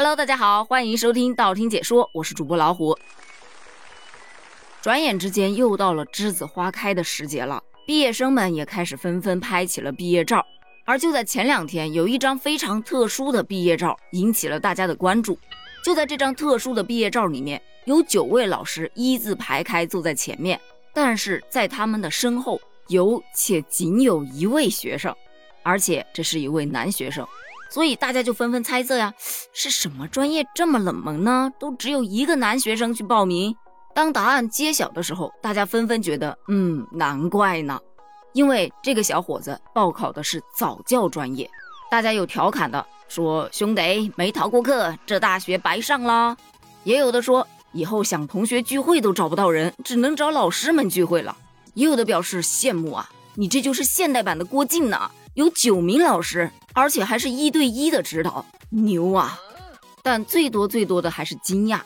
Hello，大家好，欢迎收听道听解说，我是主播老虎。转眼之间又到了栀子花开的时节了，毕业生们也开始纷纷拍起了毕业照。而就在前两天，有一张非常特殊的毕业照引起了大家的关注。就在这张特殊的毕业照里面，有九位老师一字排开坐在前面，但是在他们的身后有且仅有一位学生，而且这是一位男学生。所以大家就纷纷猜测呀，是什么专业这么冷门呢？都只有一个男学生去报名。当答案揭晓的时候，大家纷纷觉得，嗯，难怪呢，因为这个小伙子报考的是早教专业。大家有调侃的说：“兄弟没逃过课，这大学白上了。”也有的说：“以后想同学聚会都找不到人，只能找老师们聚会了。”也有的表示羡慕啊，你这就是现代版的郭靖呢。有九名老师，而且还是一对一的指导，牛啊！但最多最多的还是惊讶，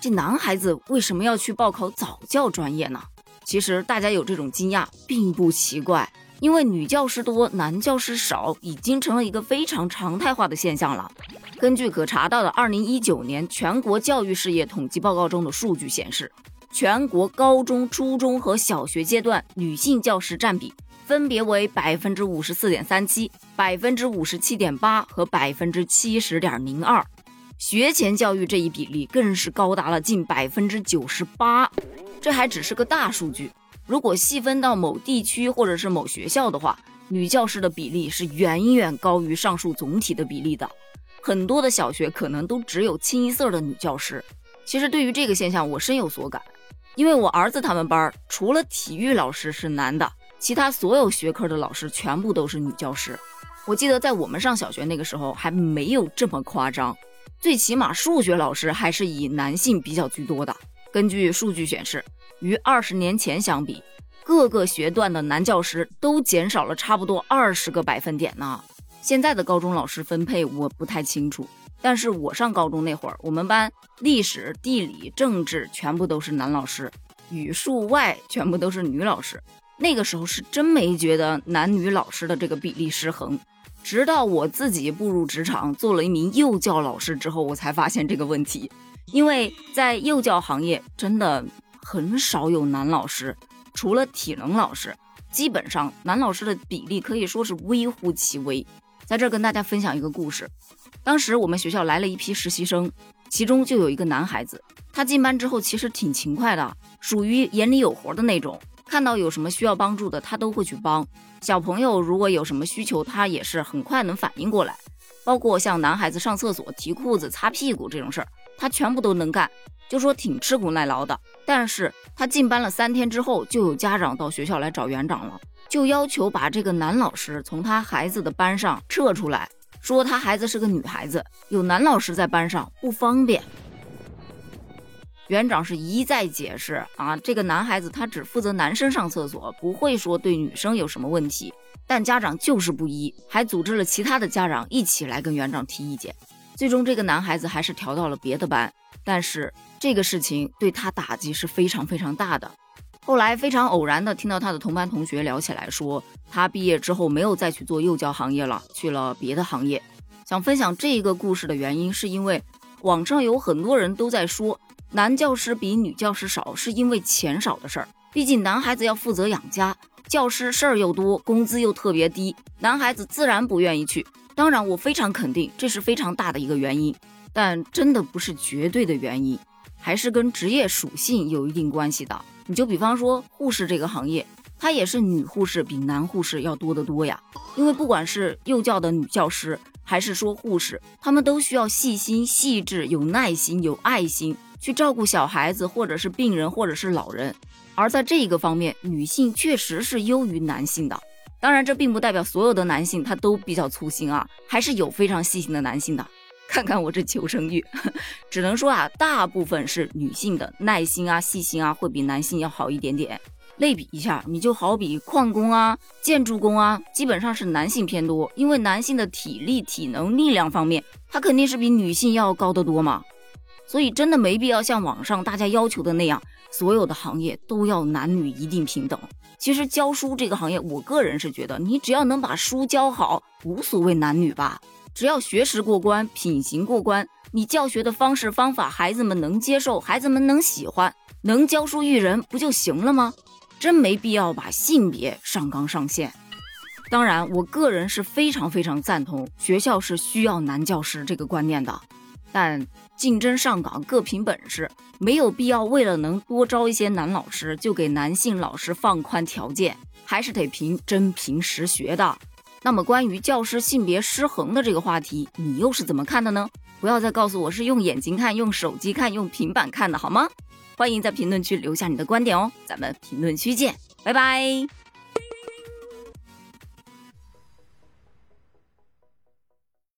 这男孩子为什么要去报考早教专业呢？其实大家有这种惊讶并不奇怪，因为女教师多，男教师少，已经成了一个非常常态化的现象了。根据可查到的二零一九年全国教育事业统计报告中的数据显示，全国高中、初中和小学阶段女性教师占比。分别为百分之五十四点三七、百分之五十七点八和百分之七十点零二，学前教育这一比例更是高达了近百分之九十八。这还只是个大数据，如果细分到某地区或者是某学校的话，女教师的比例是远远高于上述总体的比例的。很多的小学可能都只有清一色的女教师。其实对于这个现象，我深有所感，因为我儿子他们班除了体育老师是男的。其他所有学科的老师全部都是女教师。我记得在我们上小学那个时候还没有这么夸张，最起码数学老师还是以男性比较居多的。根据数据显示，与二十年前相比，各个学段的男教师都减少了差不多二十个百分点呢。现在的高中老师分配我不太清楚，但是我上高中那会儿，我们班历史、地理、政治全部都是男老师，语数外全部都是女老师。那个时候是真没觉得男女老师的这个比例失衡，直到我自己步入职场做了一名幼教老师之后，我才发现这个问题。因为在幼教行业真的很少有男老师，除了体能老师，基本上男老师的比例可以说是微乎其微。在这跟大家分享一个故事，当时我们学校来了一批实习生，其中就有一个男孩子，他进班之后其实挺勤快的，属于眼里有活的那种。看到有什么需要帮助的，他都会去帮。小朋友如果有什么需求，他也是很快能反应过来。包括像男孩子上厕所、提裤子、擦屁股这种事儿，他全部都能干，就说挺吃苦耐劳的。但是他进班了三天之后，就有家长到学校来找园长了，就要求把这个男老师从他孩子的班上撤出来，说他孩子是个女孩子，有男老师在班上不方便。园长是一再解释啊，这个男孩子他只负责男生上厕所，不会说对女生有什么问题。但家长就是不依，还组织了其他的家长一起来跟园长提意见。最终这个男孩子还是调到了别的班，但是这个事情对他打击是非常非常大的。后来非常偶然的听到他的同班同学聊起来，说他毕业之后没有再去做幼教行业了，去了别的行业。想分享这一个故事的原因，是因为网上有很多人都在说。男教师比女教师少，是因为钱少的事儿。毕竟男孩子要负责养家，教师事儿又多，工资又特别低，男孩子自然不愿意去。当然，我非常肯定这是非常大的一个原因，但真的不是绝对的原因，还是跟职业属性有一定关系的。你就比方说护士这个行业，它也是女护士比男护士要多得多呀。因为不管是幼教的女教师，还是说护士，她们都需要细心、细致、有耐心、有爱心。去照顾小孩子，或者是病人，或者是老人，而在这一个方面，女性确实是优于男性的。当然，这并不代表所有的男性他都比较粗心啊，还是有非常细心的男性的。看看我这求生欲，只能说啊，大部分是女性的耐心啊、细心啊，会比男性要好一点点。类比一下，你就好比矿工啊、建筑工啊，基本上是男性偏多，因为男性的体力、体能、力量方面，他肯定是比女性要高得多嘛。所以真的没必要像网上大家要求的那样，所有的行业都要男女一定平等。其实教书这个行业，我个人是觉得，你只要能把书教好，无所谓男女吧。只要学识过关，品行过关，你教学的方式方法，孩子们能接受，孩子们能喜欢，能教书育人，不就行了吗？真没必要把性别上纲上线。当然，我个人是非常非常赞同学校是需要男教师这个观念的，但竞争上岗各凭本事，没有必要为了能多招一些男老师，就给男性老师放宽条件，还是得凭真凭实学的。那么关于教师性别失衡的这个话题，你又是怎么看的呢？不要再告诉我是用眼睛看、用手机看、用平板看的好吗？欢迎在评论区留下你的观点哦，咱们评论区见，拜拜。